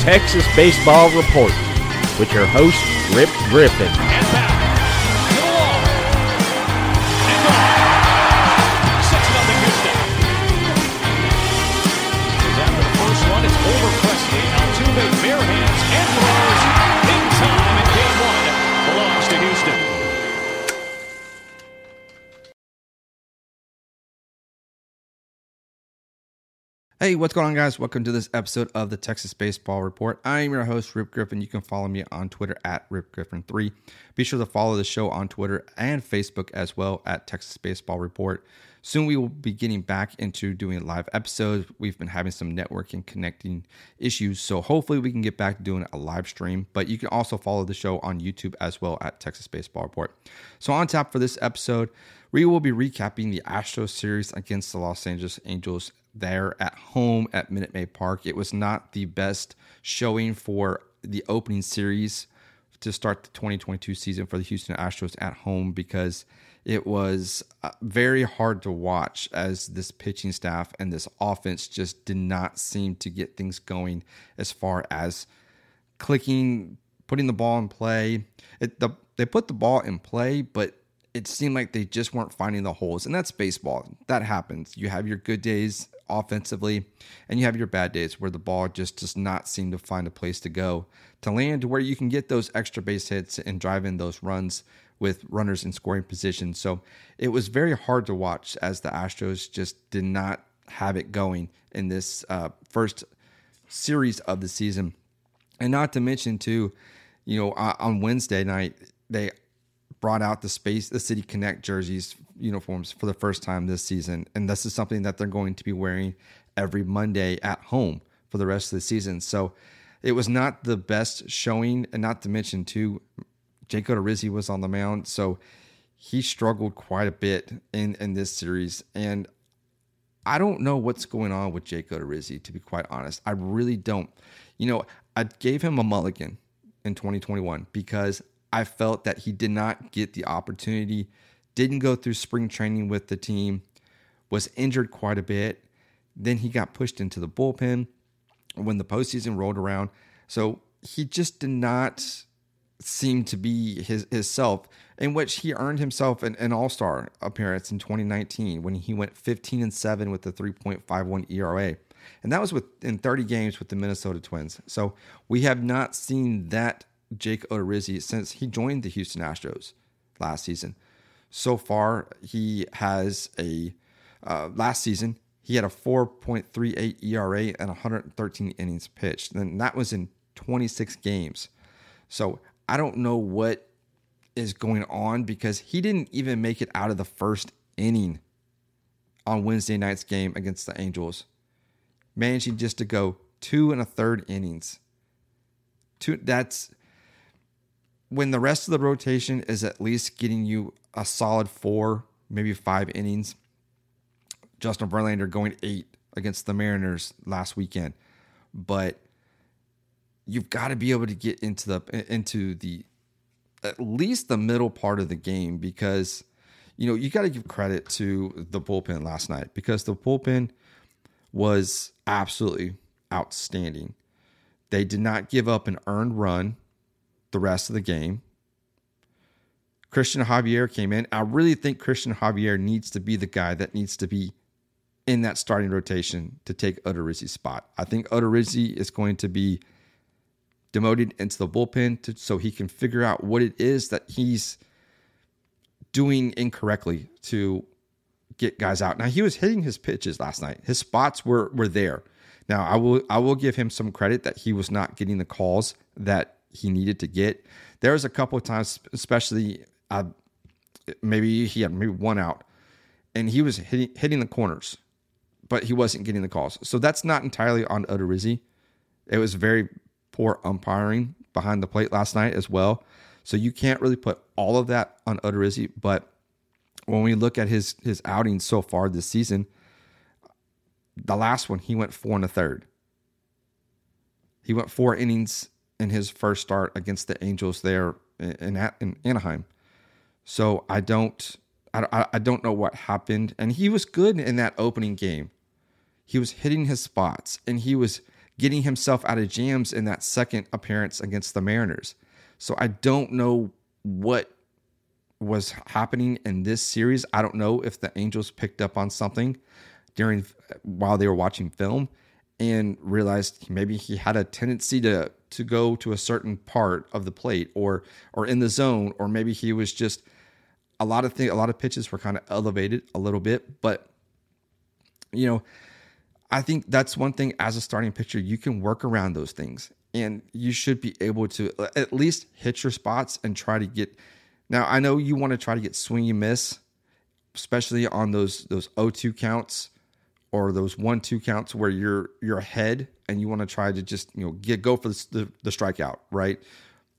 Texas Baseball Report with your host, Rip Griffin. Hey, what's going on, guys? Welcome to this episode of the Texas Baseball Report. I'm your host, Rip Griffin. You can follow me on Twitter at RipGriffin3. Be sure to follow the show on Twitter and Facebook as well at Texas Baseball Report. Soon we will be getting back into doing live episodes. We've been having some networking connecting issues, so hopefully we can get back to doing a live stream. But you can also follow the show on YouTube as well at Texas Baseball Report. So on tap for this episode, we will be recapping the Astros series against the Los Angeles Angels there at home at Minute Maid Park. It was not the best showing for the opening series to start the 2022 season for the Houston Astros at home because it was uh, very hard to watch as this pitching staff and this offense just did not seem to get things going as far as clicking, putting the ball in play. It, the, they put the ball in play, but it seemed like they just weren't finding the holes. And that's baseball. That happens. You have your good days offensively, and you have your bad days where the ball just does not seem to find a place to go to land where you can get those extra base hits and drive in those runs with runners in scoring position. So it was very hard to watch as the Astros just did not have it going in this uh, first series of the season. And not to mention, too, you know, on Wednesday night, they brought out the space the city connect jerseys uniforms for the first time this season. And this is something that they're going to be wearing every monday at home for the rest of the season. So it was not the best showing and not to mention too jake odorizzi was on the mound. So he struggled quite a bit in in this series. And i don't know what's going on with jake odorizzi to be quite honest. I really don't. You know i gave him a mulligan in 2021 because I felt that he did not get the opportunity, didn't go through spring training with the team, was injured quite a bit. Then he got pushed into the bullpen when the postseason rolled around. So he just did not seem to be his, his self, in which he earned himself an, an all star appearance in 2019 when he went 15 and 7 with a 3.51 ERA. And that was within 30 games with the Minnesota Twins. So we have not seen that Jake Odorizzi since he joined the Houston Astros last season. So far, he has a uh, last season he had a 4.38 ERA and 113 innings pitched, and that was in 26 games. So I don't know what is going on because he didn't even make it out of the first inning on Wednesday night's game against the Angels, managing just to go two and a third innings. Two that's when the rest of the rotation is at least getting you a solid four, maybe five innings. Justin Verlander going eight against the Mariners last weekend, but you've got to be able to get into the into the at least the middle part of the game because you know you got to give credit to the bullpen last night because the bullpen was absolutely outstanding. They did not give up an earned run the rest of the game. Christian Javier came in. I really think Christian Javier needs to be the guy that needs to be in that starting rotation to take Odorizzi's spot. I think Odorizzi is going to be demoted into the bullpen to, so he can figure out what it is that he's doing incorrectly to get guys out. Now he was hitting his pitches last night. His spots were were there. Now I will I will give him some credit that he was not getting the calls that he needed to get. There was a couple of times, especially uh, maybe he had maybe one out, and he was hitting hitting the corners, but he wasn't getting the calls. So that's not entirely on Odorizzi. It was very poor umpiring behind the plate last night as well. So you can't really put all of that on Odorizzi, but when we look at his his outings so far this season, the last one he went four and a third. He went four innings in his first start against the Angels there in, in Anaheim. So I don't I, I don't know what happened. And he was good in that opening game. He was hitting his spots and he was getting himself out of jams in that second appearance against the Mariners. So I don't know what was happening in this series. I don't know if the Angels picked up on something during while they were watching film and realized maybe he had a tendency to to go to a certain part of the plate or or in the zone or maybe he was just a lot of things a lot of pitches were kind of elevated a little bit but you know I think that's one thing as a starting pitcher you can work around those things and you should be able to uh, at least hit your spots and try to get now I know you want to try to get swing and miss especially on those those O2 counts or those one two counts where you're you're ahead and you want to try to just you know get go for the, the, the strikeout right?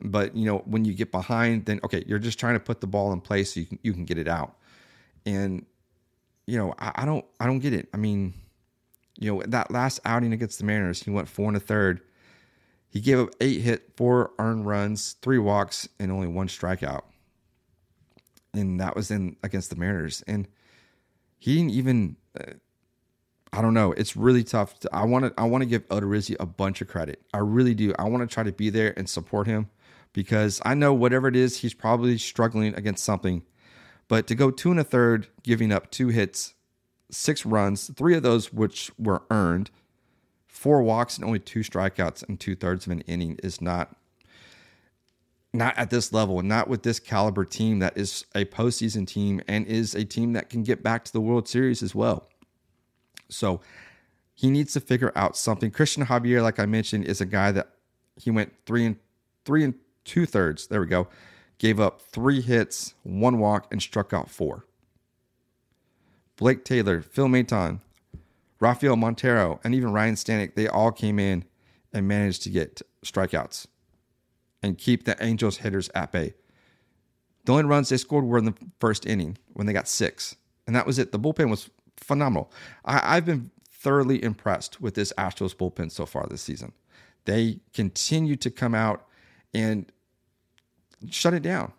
But you know when you get behind then okay you're just trying to put the ball in place so you can you can get it out. And you know I, I don't I don't get it. I mean you know that last outing against the Mariners he went four and a third. He gave up eight hit four earned runs three walks and only one strikeout. And that was in against the Mariners. And he didn't even uh, I don't know. It's really tough. To, I want to. I want to give Odorizzi a bunch of credit. I really do. I want to try to be there and support him because I know whatever it is, he's probably struggling against something. But to go two and a third, giving up two hits, six runs, three of those which were earned, four walks and only two strikeouts and two thirds of an inning is not not at this level not with this caliber team that is a postseason team and is a team that can get back to the World Series as well. So he needs to figure out something. Christian Javier, like I mentioned, is a guy that he went three and three and two thirds. There we go. Gave up three hits, one walk, and struck out four. Blake Taylor, Phil Maton, Rafael Montero, and even Ryne Stanek, they all came in and managed to get strikeouts and keep the Angels hitters at bay. The only runs they scored were in the first inning when they got six. And that was it. The bullpen was phenomenal. I, I've been thoroughly impressed with this Astros bullpen so far this season. They continue to come out and shut it down.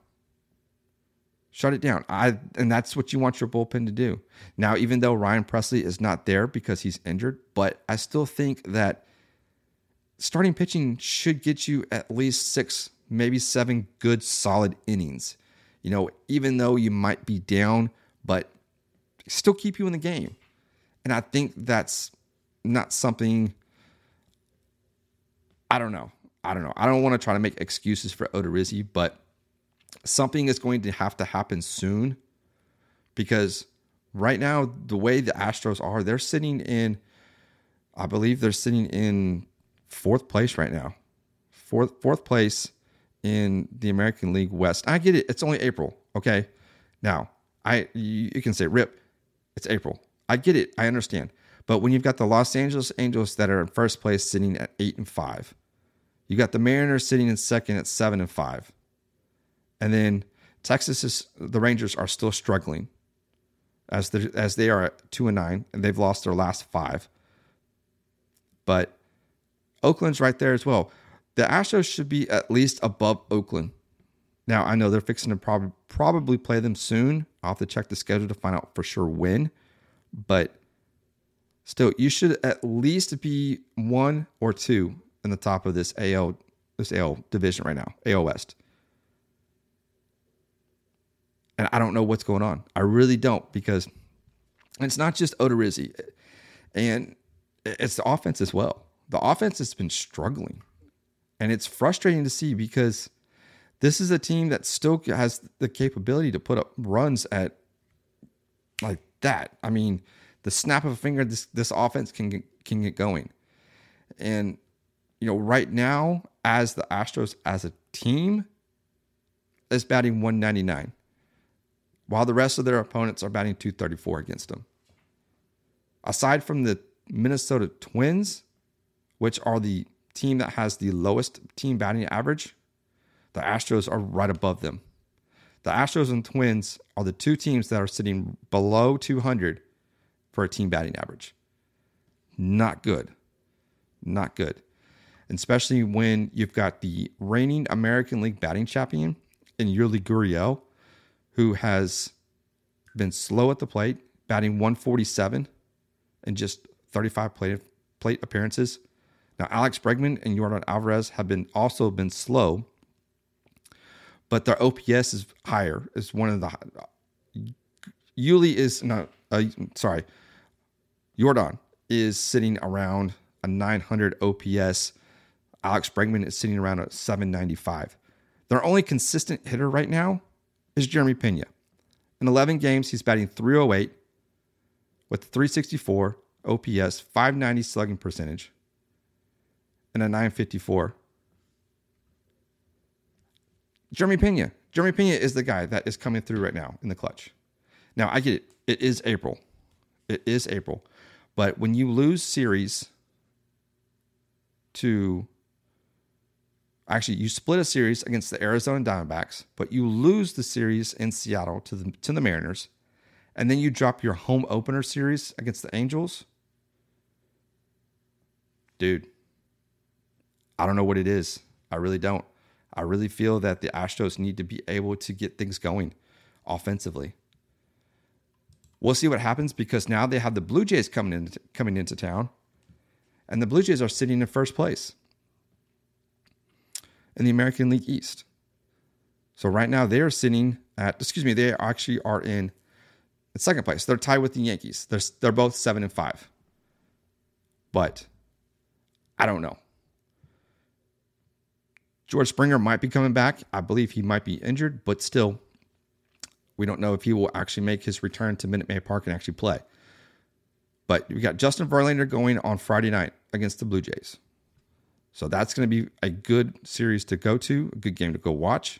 Shut it down. I and that's what you want your bullpen to do. Now, even though Ryan Pressly is not there because he's injured, but I still think that starting pitching should get you at least six, maybe seven good solid innings. You know, even though you might be down, but still keep you in the game. And I think that's not something I don't know. I don't know. I don't want to try to make excuses for Odorizzi, but something is going to have to happen soon because right now the way the Astros are, they're sitting in I believe they're sitting in fourth place right now. Fourth fourth place in the American League West. I get it. It's only April, okay? Now, I you, you can say rip it's April. I get it. I understand. But when you've got the Los Angeles Angels that are in first place sitting at eight and five, you got the Mariners sitting in second at seven and five, and then Texas is the Rangers are still struggling as the as they are at two and nine, and they've lost their last five. But Oakland's right there as well. The Astros should be at least above Oakland. Now I know they're fixing to prob- probably play them soon. I'll have to check the schedule to find out for sure when, but still, you should at least be one or two in the top of this AL this AL division right now, AL West. And I don't know what's going on. I really don't because it's not just Odorizzi, and it's the offense as well. The offense has been struggling, and it's frustrating to see because this is a team that still has the capability to put up runs at like that. I mean, the snap of a finger, this this offense can get, can get going. And you know, right now, as the Astros as a team is batting 199, while the rest of their opponents are batting 234 against them. Aside from the Minnesota Twins, which are the team that has the lowest team batting average, the Astros are right above them. The Astros and Twins are the two teams that are sitting below 200 for a team batting average. Not good. Not good. Especially when you've got the reigning American League batting champion in Yuli Gurriel, who has been slow at the plate, batting 147 in just 35 plate, plate appearances. Now, Alex Bregman and Yordan Alvarez have been also been slow, but their OPS is higher. Is one of the Yuli is no, uh, sorry, Yordan is sitting around a 900 OPS. Alex Bregman is sitting around a 795. Their only consistent hitter right now is Jeremy Pena. In 11 games, he's batting 308 with 364 OPS, 590 slugging percentage, and a 954. Jeremy Pena. Jeremy Pena is the guy that is coming through right now in the clutch. Now, I get it. It is April. It is April. But when you lose series to actually you split a series against the Arizona Diamondbacks, but you lose the series in Seattle to the to the Mariners, and then you drop your home opener series against the Angels. Dude, I don't know what it is. I really don't. I really feel that the Astros need to be able to get things going offensively. We'll see what happens because now they have the Blue Jays coming in coming into town, and the Blue Jays are sitting in first place in the American League East. So right now they are sitting at excuse me, they actually are in second place. They're tied with the Yankees. They're they're both 7 and 5. But I don't know. George Springer might be coming back. I believe he might be injured, but still we don't know if he will actually make his return to Minute Maid Park and actually play. But we got Justin Verlander going on Friday night against the Blue Jays. So that's going to be a good series to go to, a good game to go watch.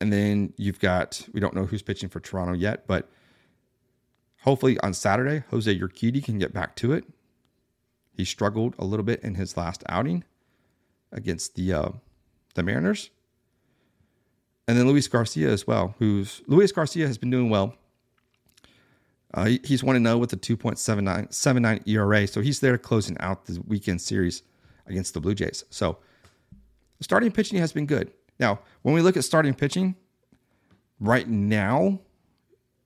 And then you've got, we don't know who's pitching for Toronto yet, but hopefully on Saturday, Jose Urquidy can get back to it. He struggled a little bit in his last outing against the uh, the Mariners. And then Luis Garcia as well, who's Luis Garcia has been doing well. Uh, he, he's 1 0 with a 2.79 ERA. So he's there closing out the weekend series against the Blue Jays. So starting pitching has been good. Now, when we look at starting pitching, right now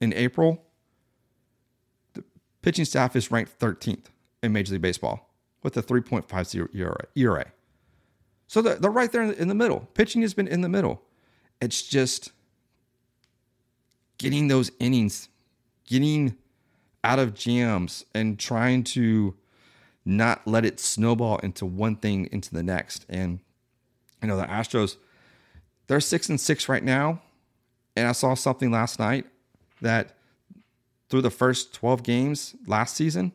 in April, the pitching staff is ranked 13th in Major League Baseball with a 3.50 ERA. So they're, they're right there in the middle. Pitching has been in the middle. It's just getting those innings getting out of jams and trying to not let it snowball into one thing into the next. And you know, the Astros, they're six and six right now. And I saw something last night that through the first 12 games last season,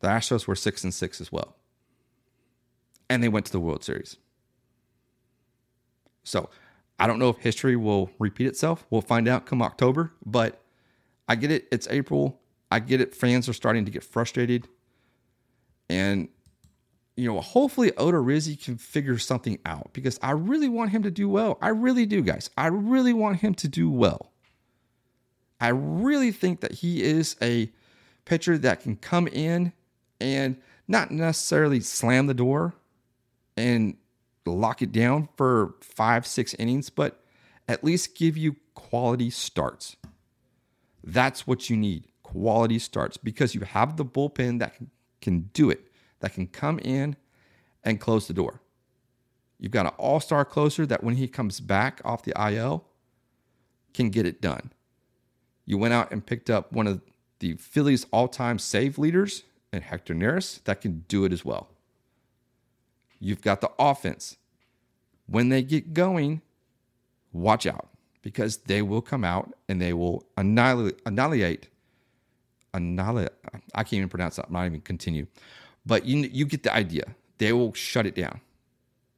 the Astros were six and six as well. And they went to the World Series. So I don't know if history will repeat itself. We'll find out come October, but I get it. It's April. I get it. Fans are starting to get frustrated. And, you know, hopefully Odorizzi can figure something out because I really want him to do well. I really do, guys. I really want him to do well. I really think that he is a pitcher that can come in and not necessarily slam the door and lock it down for five, six innings, but at least give you quality starts. That's what you need quality starts because you have the bullpen that can, can do it, that can come in and close the door. You've got an all star closer that when he comes back off the IL can get it done. You went out and picked up one of the Phillies all time save leaders and Hector Neris that can do it as well. You've got the offense. When they get going, watch out because they will come out and they will annihilate, annihilate, annihilate. I can't even pronounce that. I'm not even continue, but you you get the idea. They will shut it down.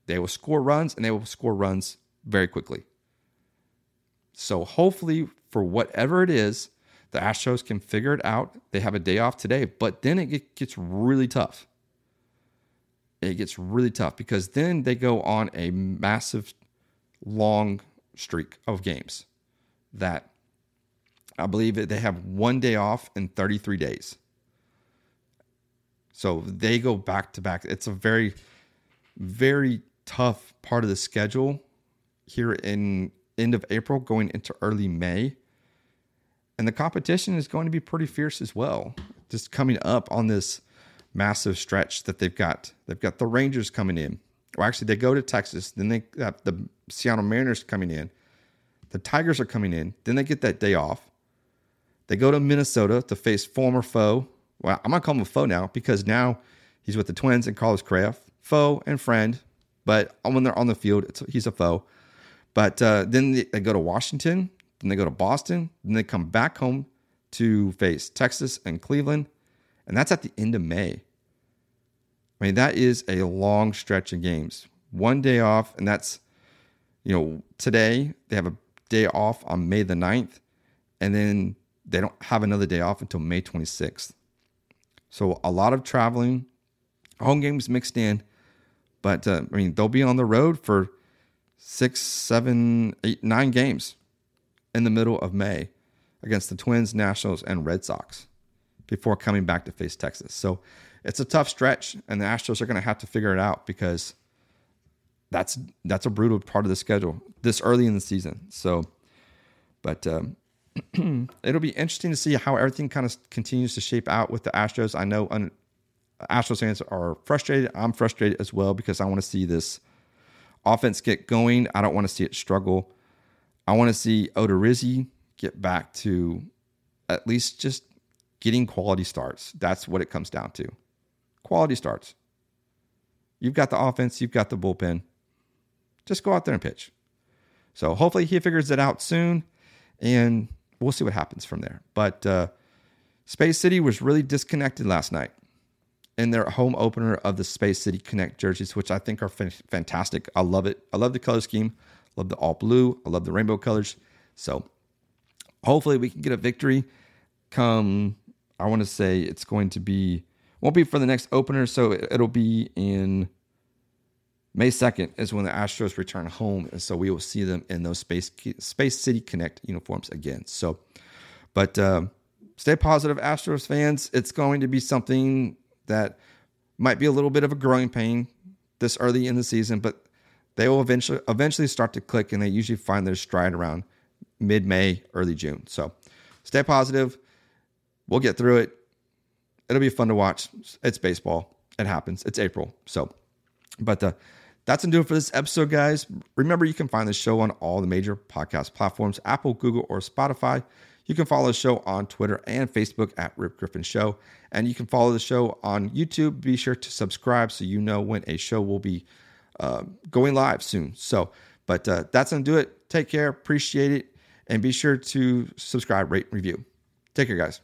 They will score runs and they will score runs very quickly. So hopefully, for whatever it is, the Astros can figure it out. They have a day off today, but then it gets really tough. It gets really tough because then they go on a massive, long streak of games that I believe they have one day off in 33 days. So they go back to back. It's a very, very tough part of the schedule here in end of April going into early May. And the competition is going to be pretty fierce as well. Just coming up on this massive stretch that they've got. They've got the Rangers coming in. Well, actually, they go to Texas. Then they have the Seattle Mariners coming in. The Tigers are coming in. Then they get that day off. They go to Minnesota to face former foe. Well, I'm going to call him a foe now because now he's with the Twins and Carlos Correa. Foe and friend. But when they're on the field, he's a foe. But uh, then they go to Washington. Then they go to Boston. Then they come back home to face Texas and Cleveland. And that's at the end of May. I mean, that is a long stretch of games. One day off, and that's, you know, today they have a day off on May the 9th, and then they don't have another day off until May 26th. So a lot of traveling, home games mixed in, but uh, I mean, they'll be on the road for six, seven, eight, nine games in the middle of May against the Twins, Nationals, and Red Sox before coming back to face Texas. So it's a tough stretch, and the Astros are going to have to figure it out because that's that's a brutal part of the schedule this early in the season. So, but um, it'll be interesting to see how everything kind of continues to shape out with the Astros. I know un- Astros fans are frustrated. I'm frustrated as well because I want to see this offense get going. I don't want to see it struggle. I want to see Odorizzi get back to at least just getting quality starts. That's what it comes down to. Quality starts. You've got the offense, you've got the bullpen. Just go out there and pitch. So hopefully he figures it out soon and we'll see what happens from there. But uh, Space City was really disconnected last night in their home opener of the Space City Connect jerseys, which I think are f- fantastic. I love it. I love the color scheme. Love the all blue. I love the rainbow colors. So hopefully we can get a victory come I want to say it's going to be won't be for the next opener, so it'll be in May second is when the Astros return home, and so we will see them in those Space Space City Connect uniforms again. So, but uh, stay positive, Astros fans. It's going to be something that might be a little bit of a growing pain this early in the season, but they will eventually eventually start to click, and they usually find their stride around mid May, early June. So, stay positive We'll get through it. It'll be fun to watch. It's baseball. It happens. It's April. So, but uh, that's going to do it for this episode, guys. Remember, you can find the show on all the major podcast platforms Apple, Google, or Spotify. You can follow the show on Twitter and Facebook at Rip Griffin Show. And you can follow the show on YouTube. Be sure to subscribe so you know when a show will be uh, going live soon. So, but uh, that's going to do it. Take care. Appreciate it. And be sure to subscribe, rate, review. Take care, guys.